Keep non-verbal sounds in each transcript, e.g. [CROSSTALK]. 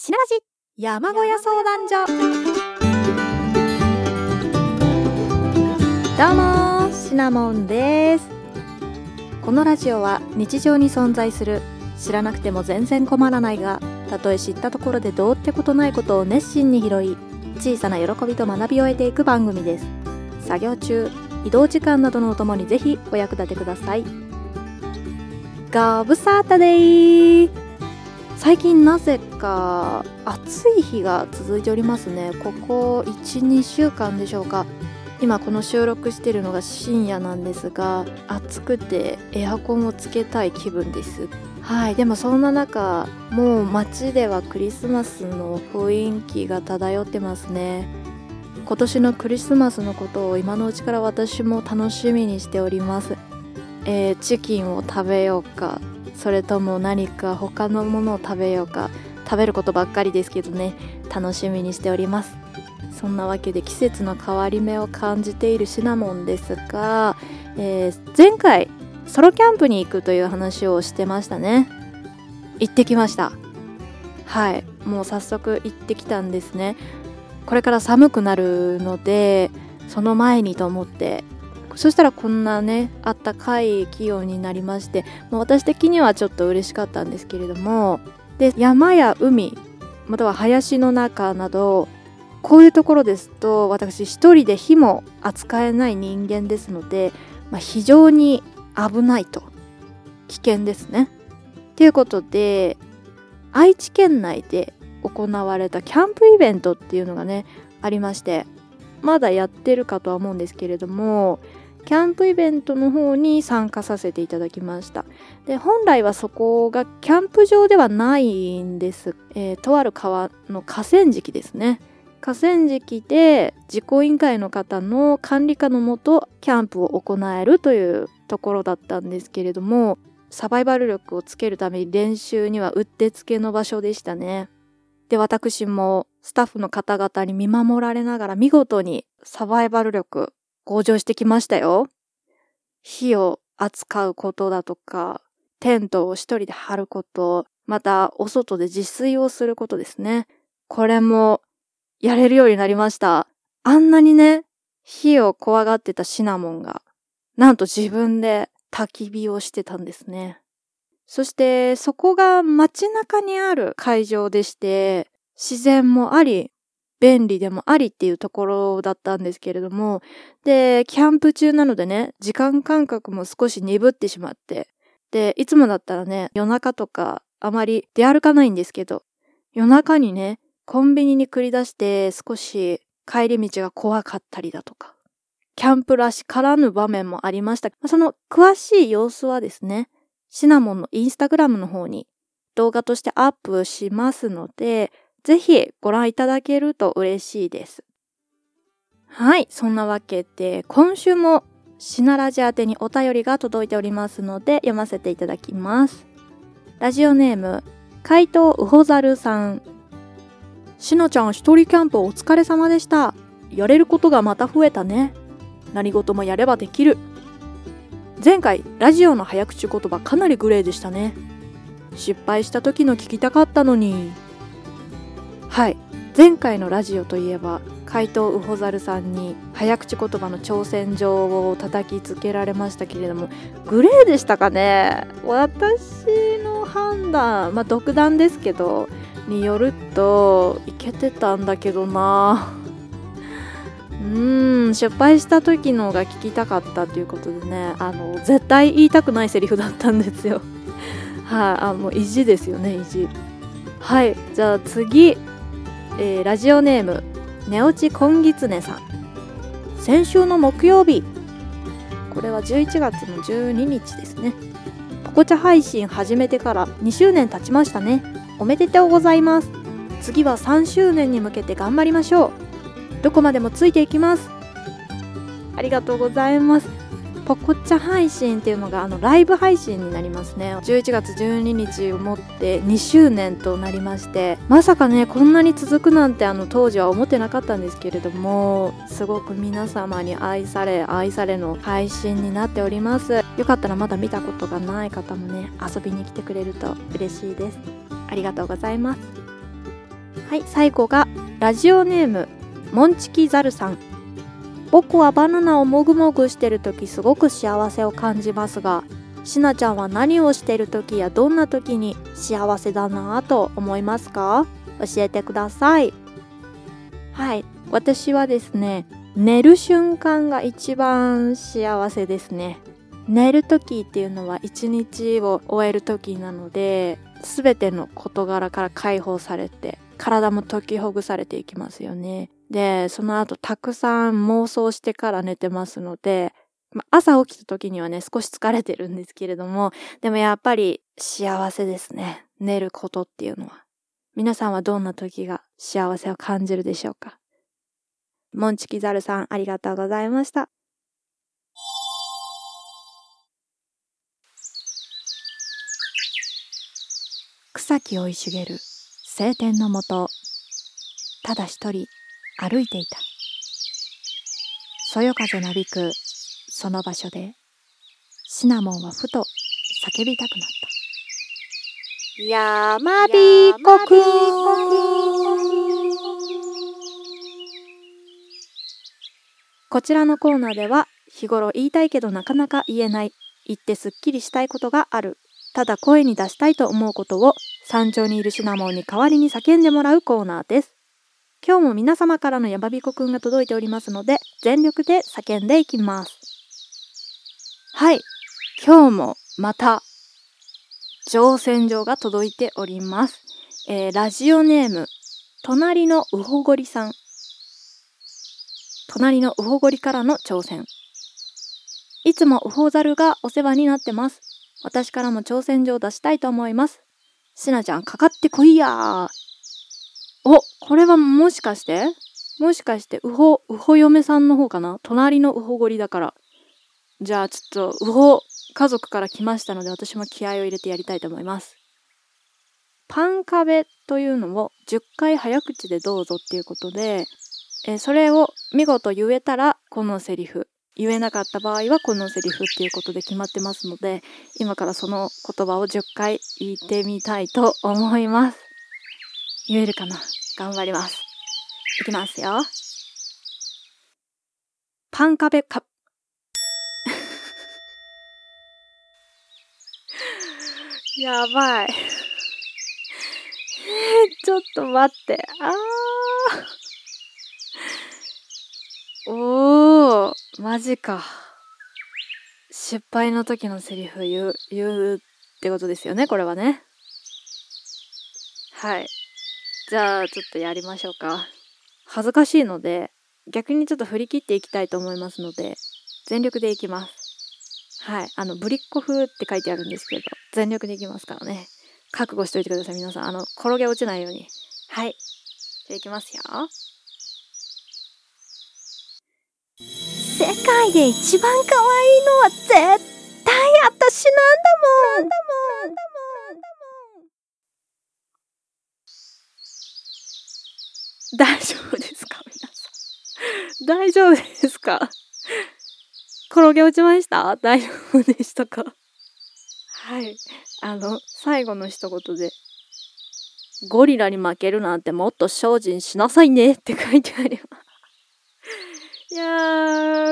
しならじ山小屋相談所。どうもシナモンです。このラジオは日常に存在する知らなくても全然困らないがたとえ知ったところでどうってことないことを熱心に拾い小さな喜びと学びを得ていく番組です。作業中移動時間などのお供にぜひお役立てください。ご無沙汰でー最近なぜか暑い日が続いておりますね。ここ12週間でしょうか。今この収録してるのが深夜なんですが暑くてエアコンをつけたい気分です。はい。でもそんな中もう街ではクリスマスの雰囲気が漂ってますね。今年のクリスマスのことを今のうちから私も楽しみにしております。えー、チキンを食べようか。それとも何か他のものを食べようか食べることばっかりですけどね楽しみにしております。そんなわけで季節の変わり目を感じているシナモンですが、えー、前回ソロキャンプに行くという話をしてましたね。行ってきました。はい。もう早速行ってきたんですね。これから寒くなるのでその前にと思ってそしたらこんなねあったかい気温になりましてもう私的にはちょっと嬉しかったんですけれどもで山や海または林の中などこういうところですと私一人で火も扱えない人間ですので、まあ、非常に危ないと危険ですね。ということで愛知県内で行われたキャンプイベントっていうのがねありましてまだやってるかとは思うんですけれどもキャンプイベントの方に参加させていただきました。で本来はそこがキャンプ場ではないんです、えー、とある川の河川敷ですね。河川敷で実行委員会の方の管理下のもとキャンプを行えるというところだったんですけれどもサバイバル力をつけるために練習にはうってつけの場所でしたね。で私もスタッフの方々に見守られながら見事にサバイバル力向上してきましたよ。火を扱うことだとか、テントを一人で張ること、またお外で自炊をすることですね。これもやれるようになりました。あんなにね、火を怖がってたシナモンが、なんと自分で焚き火をしてたんですね。そしてそこが街中にある会場でして、自然もあり、便利でもありっていうところだったんですけれども、で、キャンプ中なのでね、時間感覚も少し鈍ってしまって、で、いつもだったらね、夜中とかあまり出歩かないんですけど、夜中にね、コンビニに繰り出して少し帰り道が怖かったりだとか、キャンプらしからぬ場面もありました。その詳しい様子はですね、シナモンのインスタグラムの方に動画としてアップしますので、ぜひご覧いただけると嬉しいです。はい、そんなわけで今週もシナラジ宛てにお便りが届いておりますので読ませていただきます。ラジオネーム、怪盗ウホザルさん。しのちゃん一人キャンプお疲れ様でした。やれることがまた増えたね。何事もやればできる。前回、ラジオの早口言葉かなりグレーでしたね。失敗した時の聞きたかったのに。はい。前回のラジオといえば怪盗ウホザルさんに早口言葉の挑戦状を叩きつけられましたけれどもグレーでしたかね？私の判断まあ独断ですけどによるといけてたんだけどな。うん失敗した時のが聞きたかったということでねあの絶対言いたくないセリフだったんですよ。はい、あ、もう意地ですよね意地。はいじゃあ次。えー、ラジオネーム寝落ちこんぎつねさん。先週の木曜日。これは11月の12日ですね。ポコチャ配信始めてから2周年経ちましたね。おめでとうございます。次は3周年に向けて頑張りましょう。どこまでもついていきます。ありがとうございます。ポコチャ配信っていうのがあのライブ配信になりますね。11月12日をもって2周年となりましてまさかねこんなに続くなんてあの当時は思ってなかったんですけれどもすごく皆様に愛され愛されの配信になっております。よかったらまだ見たことがない方もね遊びに来てくれると嬉しいです。ありがとうございます。はい最後がラジオネームモンチキザルさん。僕はバナナをもぐもぐしてる時すごく幸せを感じますがしなちゃんは何をしてる時やどんな時に幸せだなぁと思いますか？教えてください。はい。私はですね寝る瞬間が一番幸せですね。寝る時っていうのは一日を終える時なので全ての事柄から解放されて体も解きほぐされていきますよね。でその後たくさん妄想してから寝てますのでま朝起きた時にはね少し疲れてるんですけれどもでもやっぱり幸せですね。寝ることっていうのは。皆さんはどんな時が幸せを感じるでしょうか？モンチキザルさんありがとうございました。草木生い茂る晴天のもと。ただ一人。歩いていた。そよ風なびくその場所でシナモンはふと叫びたくなった。やまびこく。こちらのコーナーでは日頃言いたいけどなかなか言えない言ってすっきりしたいことがある。ただ声に出したいと思うことを山頂にいるシナモンに代わりに叫んでもらうコーナーです今日も皆様からのやばびこくんが届いておりますので全力で叫んでいきます。はい。今日もまた乗船場が届いております、えー、ラジオネーム隣のウホゴリさん。隣のウホゴリからの挑戦。いつもウホザルがお世話になってます。私からも挑戦状を出したいと思います。しなちゃんかかってこいやおこれはもしかして？もしかしてウホウホ嫁さんの方かな？隣のウホゴリだからじゃあちょっと、ウホ家族から来ましたので私も気合を入れてやりたいと思います。パン壁というのを10回早口でどうぞっていうことで、えそれを見事言えたらこのセリフ。言えなかった場合はこのセリフっていうことで決まってますので、今からその言葉を10回言ってみたいと思います。言えるかな？頑張ります。いきますよ。パン壁か、[LAUGHS] やばい。[LAUGHS] ちょっと待って。あー。おー、マジか。失敗の時のセリフ言う、言うってことですよね、これはね。はい。じゃあ、ちょっとやりましょうか。恥ずかしいので、逆にちょっと振り切っていきたいと思いますので、全力でいきます。はい。あの、ぶりっ子風って書いてあるんですけど、全力でいきますからね。覚悟しといてください、皆さん。あの、転げ落ちないように。はい。じゃあいきますよ。世界で一番可愛いのは絶対私なんだもん。なんだもん。大丈夫ですか？皆さん。大丈夫ですか？転げ落ちました？大丈夫でしたか？はい。あの、最後の一言で、ゴリラに負けるなんてもっと精進しなさいねって書いてあります。いや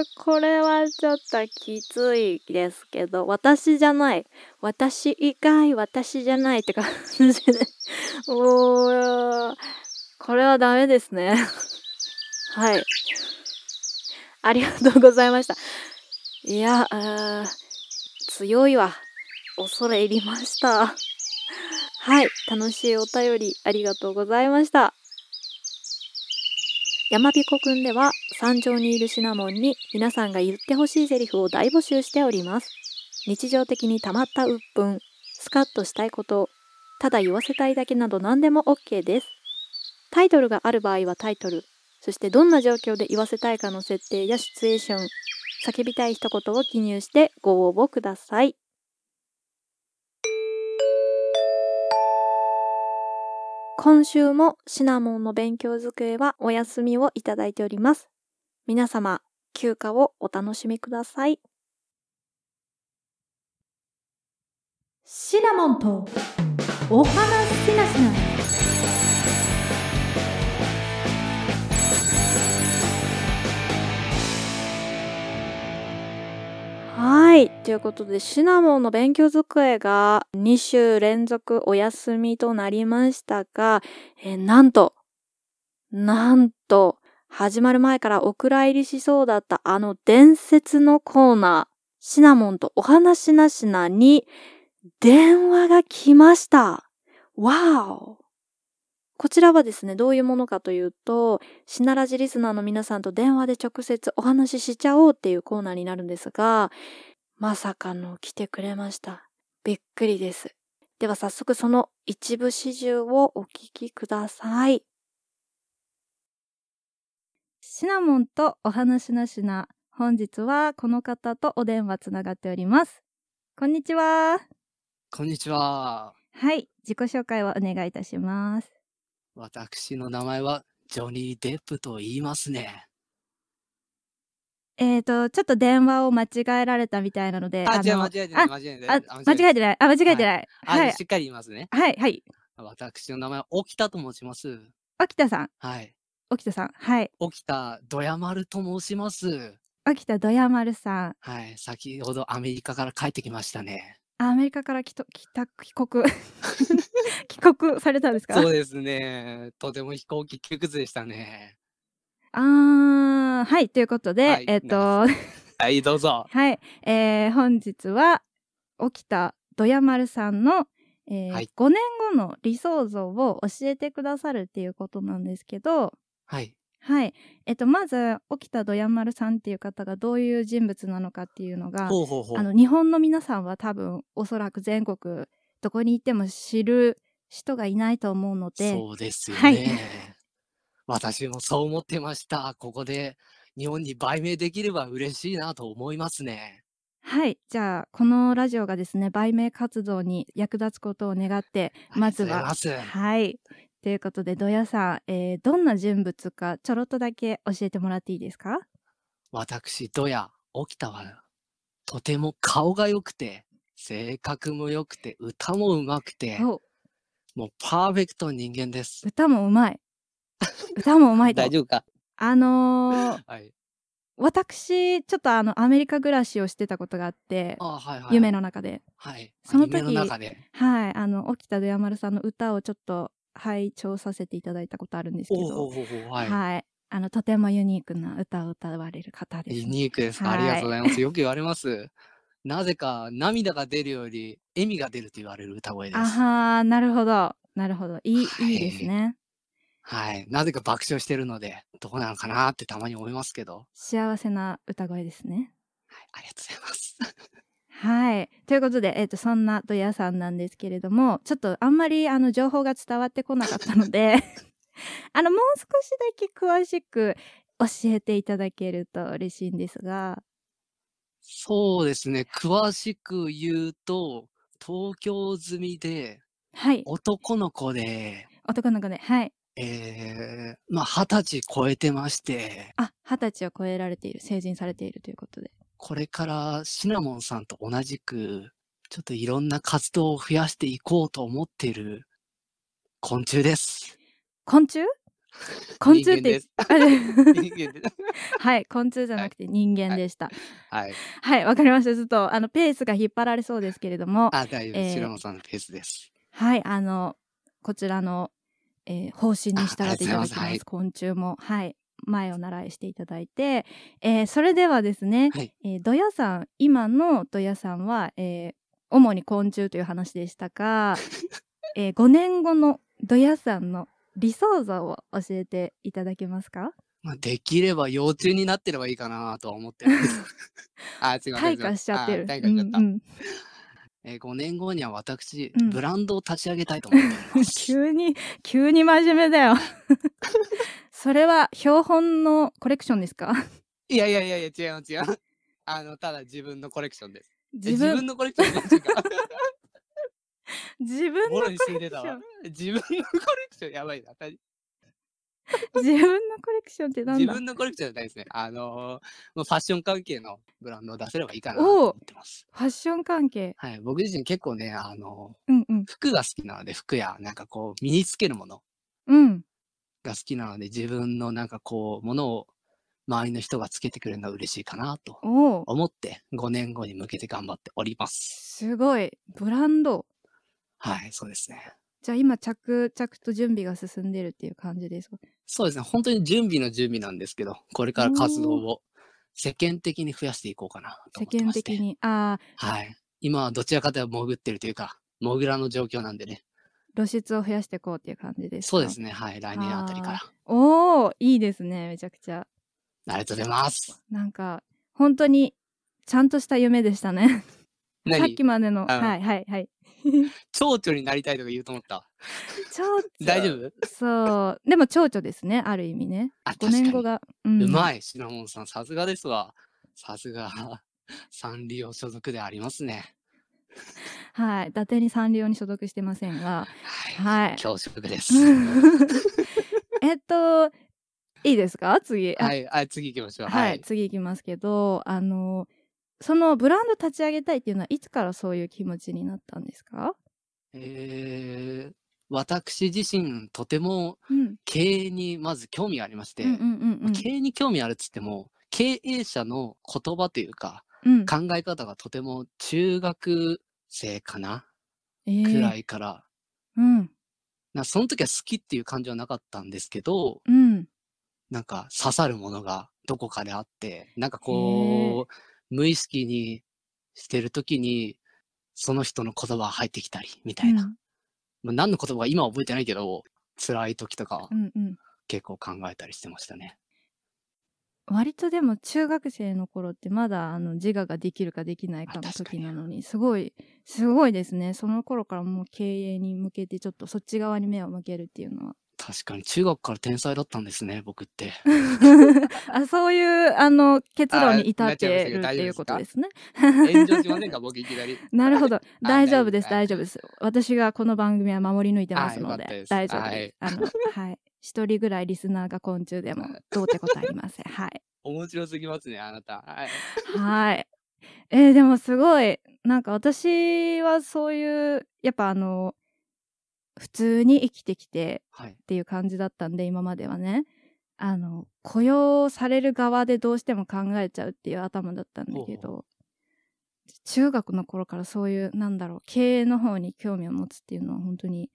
ー、これはちょっときついですけど、私じゃない。私以外私じゃないって感じで。おー、これはダメですね。[LAUGHS] はい。ありがとうございました。いや、強いわ。恐れ入りました。はい、楽しいお便りありがとうございました。やまびこくんでは山頂にいるシナモンに皆さんが言ってほしいセリフを大募集しております。日常的に溜まった鬱憤、スカッとしたいこと、ただ言わせたいだけなど何でも OK です。タイトルがある場合はタイトル、そしてどんな状況で言わせたいかの設定やシチュエーション、叫びたい一言を記入してご応募ください。今週もシナモンの勉強机はお休みをいただいております。皆様、休暇をお楽しみください。シナモンとお話ししなしな。ということで、シナモンの勉強机が2週連続お休みとなりましたが、えーなんと、なんと、始まる前からお蔵入りしそうだったあの伝説のコーナー、シナモンとお話なしなに電話が来ました。わおこちらはですね、どういうものかというと、シナラジリスナーの皆さんと電話で直接お話ししちゃおうっていうコーナーになるんですが、まさかの来てくれました。びっくりです。では早速その一部始終をお聞きください。シナモンとお話なしな。本日はこの方とお電話つながっております。こんにちは。こんにちは。はい、自己紹介をお願いいたします。私の名前はジョニー・デップと言いますね。えーと、ちょっと電話を間違えられたみたいなので、あ、違う、の間違えてない、あ間違えてあない。間違えてない。あ、間違えてない。あ、はい。しっかり言いますね。はい、はい。私の名前は沖田と申します。沖田さん、はい。沖田さん。はい。沖田どやまると申します。沖田どやまるさん。はい。先ほどアメリカから帰ってきましたね。あアメリカから帰国 [LAUGHS] 帰国されたんですか？そうですね。とても飛行機窮屈でしたね。あーはいということで、はいえっ、と [LAUGHS] はい、どうぞ。[LAUGHS] はい、えー、本日は沖田どやまるさんの、えーはい5年後の理想像を教えてくださるっていうことなんですけどはい。はいえっ、とまず沖田どやまるさんっていう方がどういう人物なのかっていうのがほうほうほう。あの日本の皆さんは多分おそらく全国どこに行っても知る人がいないと思うのでそうですよね。はい私もそう思ってました。ここで日本に売名できれば嬉しいなと思いますね。はいじゃあこのラジオがですね売名活動に役立つことを願ってまずは。はいということでどやさん、えーどんな人物かちょろっとだけ教えてもらっていいですか？私、ドヤ、沖田は、とても顔が良くて、性格も良くて、歌も上手くて、おもうパーフェクト人間です。歌もうまい [LAUGHS] 歌もうまいと大丈夫か？あのー [LAUGHS] はい。私ちょっとあのアメリカ暮らしをしてたことがあってあはいはい。夢の中ではい。その時夢の中で。はい、あの沖田どやまるさんの歌をちょっと拝聴させていただいたことあるんですけど、はい。はい、あのとてもユニークな歌を歌われる方です、ユニークですか？はいありがとうございます。よく言われます。なぜか涙が出るより笑みが出ると言われる歌声です。あはーなるほどなるほどいい,、はいいいですねはい。なぜか爆笑してるので、どうなのかなってたまに思いますけど。幸せな歌声ですねはい。ありがとうございます。[LAUGHS] はいということで、えー、とそんなドヤさんなんですけれどもちょっとあんまりあの情報が伝わってこなかったので [LAUGHS] あのもう少しだけ詳しく教えていただけると嬉しいんですがそうですね。詳しく言うと、東京済みで、はい男の子で、男の子ではいえー、まあ、二十歳超えてまして、あ二十歳を超えられている。成人されているということで。これからシナモンさんと同じく、ちょっといろんな活動を増やしていこうと思っている昆虫です。昆虫？[LAUGHS] 昆虫って人あれ人間です。[LAUGHS] はい昆虫じゃなくて人間でした。はい。はい。わかりました。ちょっとあのペースが引っ張られそうですけれども。あ、大丈夫。えー。シナモンさんのペースです。はいあのこちらの、えー方針に従っていただきます。あありがとうござい。ます昆虫もはい。前を習いしていただいて、えーそれではですね、はい。えードヤさん今のドヤさんは、えー主に昆虫という話でしたが、[LAUGHS] えー5年後のドヤさんの理想像を教えていただけますか？まあ、できれば幼虫になってればいいかなとは思ってるんです。[LAUGHS] あ、すいません。退化しちゃってる。あ退化しちゃった。うんうんえー、5年後には私、うんブランドを立ち上げたいと思っております。[LAUGHS] 急に急に真面目だよ [LAUGHS] それは標本のコレクションですか？いやいやいやいや、違う違う。あの、ただ自分のコレクションです。え自分のコレクションどっちか。自分のコレクション。[LAUGHS] 自分のコレクション、やばいな。た [LAUGHS] 自分のコレクションってなん自だ分のコレクションじゃないですね。あのーファッション関係のブランドを出せればいいかなと思ってます。ファッション関係はい。僕自身結構ね、あのうんうんー服が好きなので、服や、なんかこう、身につけるものうんが好きなので、自分のなんかこう、ものを周りの人がつけてくれるのは嬉しいかなと思って、5年後に向けて頑張っております。すごい。ブランド。はい、そうですね。じゃあ今着々と準備が進んでるっていう感じですか？そうですね。本当に準備の準備なんですけど、これから活動を世間的に増やしていこうかなと世思ってまして。間的に？ああ、はい。今はどちらかというと潜ってるというか、モグラの状況なんでね。露出を増やしていこうっていう感じですか？そうですね。はい。来年あたりから。おお、いいですね。めちゃくちゃ。ありがとうございます。なんか、本当に、ちゃんとした夢でしたね。[LAUGHS] さっ何きまでの。あはいはいはい。[LAUGHS] 蝶々になりたいとか言うと思った。蝶々。大丈夫？そう。でも蝶々ですね。ある意味ね。あ、5確かに。年後が。うん、うまい、シナモンさん。さすがですわ。さすが、サンリオ所属でありますね。はい。伊達にサンリオに所属してませんが。はい。はい。恐縮です。[LAUGHS] えっと、いいですか？次。あはい、はい、次行きましょう。はい、はい。次行きますけど、あの、そのブランド立ち上げたいっていうのはいつからそういう気持ちになったんですか？えー、私自身、とてもうん。経営にまず興味がありまして。経営に興味あるっつっても、経営者の言葉というか、うん、考え方がとても中学生かな、えーくらいから、うん。なその時は好きっていう感じはなかったんですけど、うん。なんか刺さるものがどこかであって、なんかこう、無意識にしてる時に、その人の言葉が入ってきたり、みたいな。まあ、何の言葉か今は覚えてないけど、辛い時とかうんうん。結構考えたりしてましたね。割とでも中学生の頃ってまだあの自我ができるかできないかの時なのにすごいすごいですねその頃からもう経営に向けてちょっとそっち側に目を向けるっていうのは確かに中学から天才だったんですね、僕って。[LAUGHS] あそういうあの結論に至ってるっていうことですね。[LAUGHS] なるほど。大丈夫です大大丈夫です。私がこの番組は守り抜いてますので大丈夫です。あのはい。一人ぐらいリスナーが昆虫でも [LAUGHS] どうってことありませんはい。面白すぎますね、あなた。はい。はい。えーでもすごい、なんか私はそういう、やっぱあの、普通に生きてきてはい。っていう感じだったんで、今まではね。あの、雇用される側でどうしても考えちゃうっていう頭だったんだけど、中学の頃からそういう、なんだろう、経営の方に興味を持つっていうのは本当に、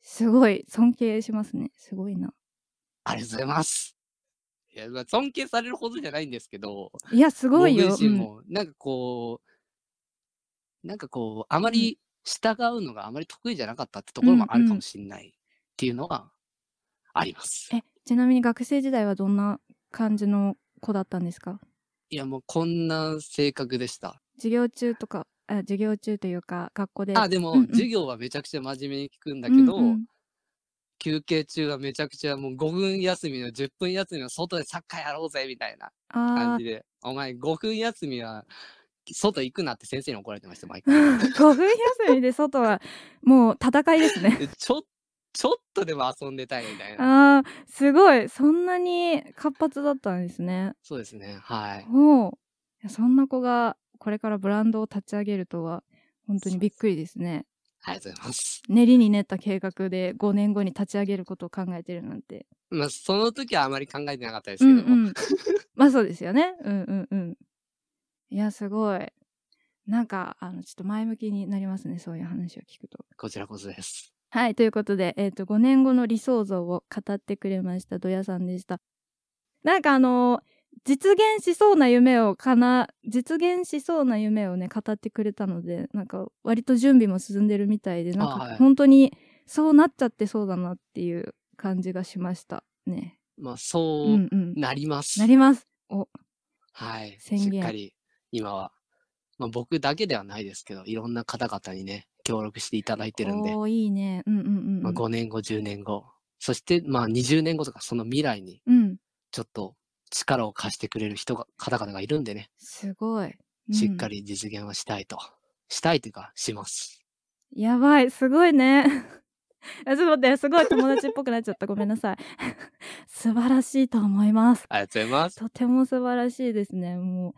すごい尊敬しますね。すごいな。ありがとうございます。いや、まあ、尊敬されるほどじゃないんですけど、いや、すごいよ。うんも、なんかこう、なんかこう、あまり従うのがあまり得意じゃなかったってところもあるかもしれないっていうのがあります。え、ちなみに学生時代はどんな感じの子だったんですか？いや、もうこんな性格でした。授業中とか、あ授業中というか、学校で。あ、でも、うんうん授業はめちゃくちゃ真面目に聞くんだけど、うんうん休憩中はめちゃくちゃもう5分休みの10分休みの外でサッカーやろうぜみたいなあ感じで、お前5分休みは外行くなって先生に怒られてました、毎回。あ、5分休みで外はもう戦いですね。で [LAUGHS] ちょ、ちょっとでも遊んでたいみたいな。ああ、すごい。そんなに活発だったんですね。そうですね。はい。おうそんな子がこれからブランドを立ち上げるとは、本当にびっくりですね。ありがとうございます。練りに練った計画で5年後に立ち上げることを考えてるなんて。まあ、その時はあまり考えてなかったですけども。うんうん。まあそうですよね。うんうんうん。いや、すごい。なんか、あの、ちょっと前向きになりますね。そういう話を聞くと。こちらこそです。[LAUGHS] はい。ということで、えっ、と、5年後の理想像を語ってくれました、ドヤさんでした。なんかあの実現しそうな夢をかな、実現しそうな夢をね、語ってくれたので、なんか割と準備も進んでるみたいで、なんか本当にそうなっちゃってそうだなっていう感じがしましたね。まあ、うそうんうん。なります。なります。お、はい。宣言しっかり、今は、まあ、僕だけではないですけど、いろんな方々にね、協力していただいてるんで、おーいいね。うんうんうん。まあ、5年後、10年後、そして、まあ、20年後とか、その未来に、うん。ちょっと力を貸してくれる人が、方々がいるんでね、すごい。うんしっかり実現はしたいと。したいというか、します。やばい、すごいね。[LAUGHS] ちょっと待って、すごい友達っぽくなっちゃった。ごめんなさい。[LAUGHS] 素晴らしいと思います。ありがとうございます。とても素晴らしいですね。もう。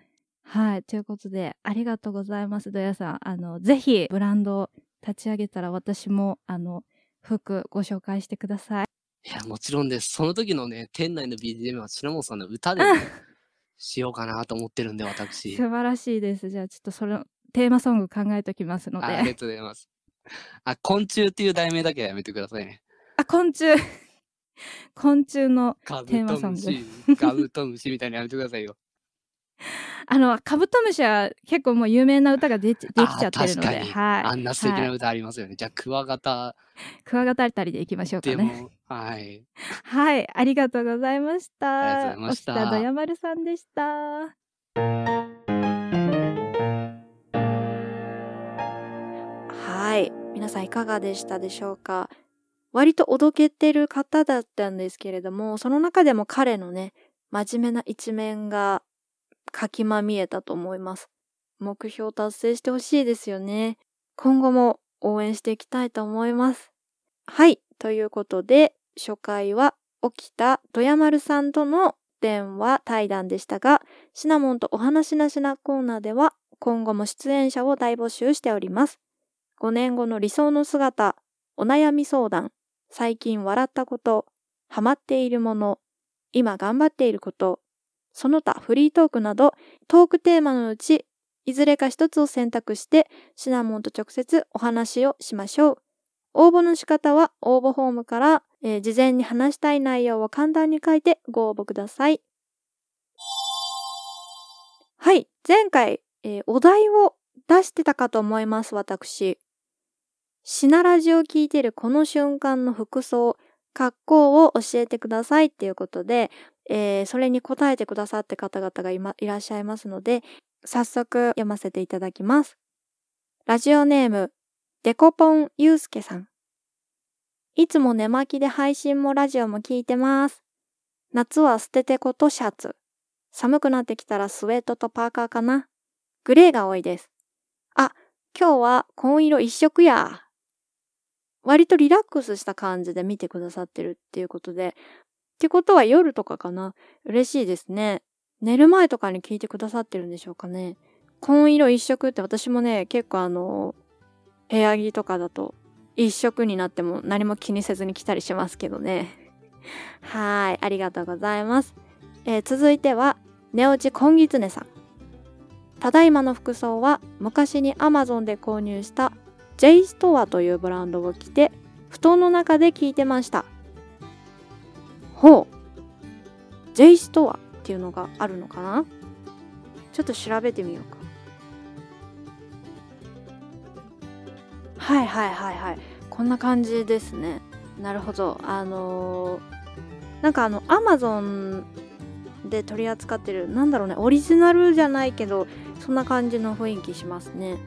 はい。ということで、ありがとうございます。ドヤさん。あの、ぜひ、ブランド立ち上げたら私も、あの、服ご紹介してください。いや、もちろんです。その時のね、店内の BGM はシナモンさんの歌で、ね、しようかなと思ってるんで、私。素晴らしいです。じゃあちょっとそのテーマソング考えときますので。ありがとうございます。あ、昆虫っていう題名だけはやめてくださいね。あ、昆虫。昆虫のテーマソング。カブトムシみたいにやめてくださいよ。[LAUGHS] あのカブトムシは結構もう有名な歌がでできちゃってるので、はい、あんな素敵な歌ありますよね。はい、じゃあクワガタクワガタあたりでいきましょうかね。はい。はい、ありがとうございました。ありがとうございました。田やまるさんでした。はい、皆さんいかがでしたでしょうか？割とおどけてる方だったんですけれども、その中でも彼のね、真面目な一面が垣間見えたと思います。目標達成してほしいですよね。今後も応援していきたいと思います。はい。ということで、初回は起きた富山丸さんとの電話対談でしたが、シナモンとお話なしなコーナーでは、今後も出演者を大募集しております。5年後の理想の姿、お悩み相談、最近笑ったこと、ハマっているもの、今頑張っていること、その他フリートークなどトークテーマのうちいずれか一つを選択してシナモンと直接お話をしましょう。応募の仕方は応募フォームから、えー、事前に話したい内容を簡単に書いてご応募ください。はい、前回、えー、お題を出してたかと思います、私。シナラジを聞いてるこの瞬間の服装、格好を教えてくださいっていうことで、えー、それに答えてくださって方々がい,、ま、いらっしゃいますので、早速読ませていただきます。ラジオネーム、デコポンユースケさん。いつも寝巻きで配信もラジオも聞いてます。夏は捨ててことシャツ。寒くなってきたらスウェットとパーカーかな。グレーが多いです。あ、今日は紺色一色や。割とリラックスした感じで見てくださってるっていうことで、ってことは夜とかかな嬉しいですね。寝る前とかに聞いてくださってるんでしょうかね。紺色一色って私もね、結構あの、部屋着とかだと一色になっても何も気にせずに来たりしますけどね。[LAUGHS] はい、ありがとうございます。えー、続いては、寝落ちコンギツネさん。ただいまの服装は昔に Amazon で購入した J ストアというブランドを着て布団の中で聞いてました。ほう。J ストアっていうのがあるのかな？ちょっと調べてみようか。はいはいはいはい。こんな感じですね。なるほど。あのー、なんかあのアマゾンで取り扱ってるなんだろうねオリジナルじゃないけどそんな感じの雰囲気しますね。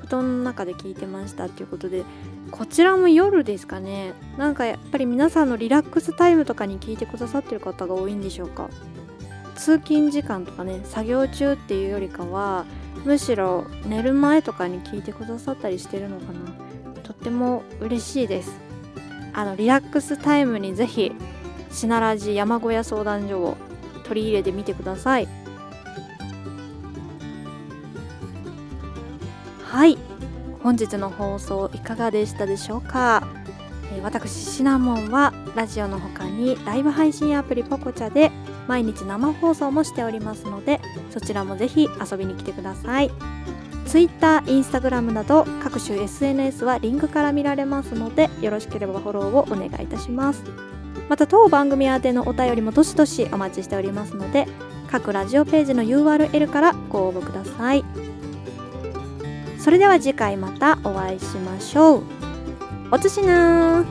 布団の中で聞いてましたっていうことでこちらも夜ですかね。なんかやっぱり皆さんのリラックスタイムとかに聞いてくださってる方が多いんでしょうか。通勤時間とかね作業中っていうよりかはむしろ寝る前とかに聞いてくださったりしてるのかな。とっても嬉しいです。あのリラックスタイムにぜひシナラジ山小屋相談所を取り入れてみてください。はい。本日の放送いかがでしたでしょうか、え、私シナモンはラジオの他にライブ配信アプリポコチャで毎日生放送もしておりますのでそちらもぜひ遊びに来てください。Twitter、Instagram など各種 SNS はリンクから見られますのでよろしければフォローをお願いいたします。また当番組宛てのお便りもどしどしお待ちしておりますので各ラジオページの URL からご応募ください。それでは次回またお会いしましょう。おつしな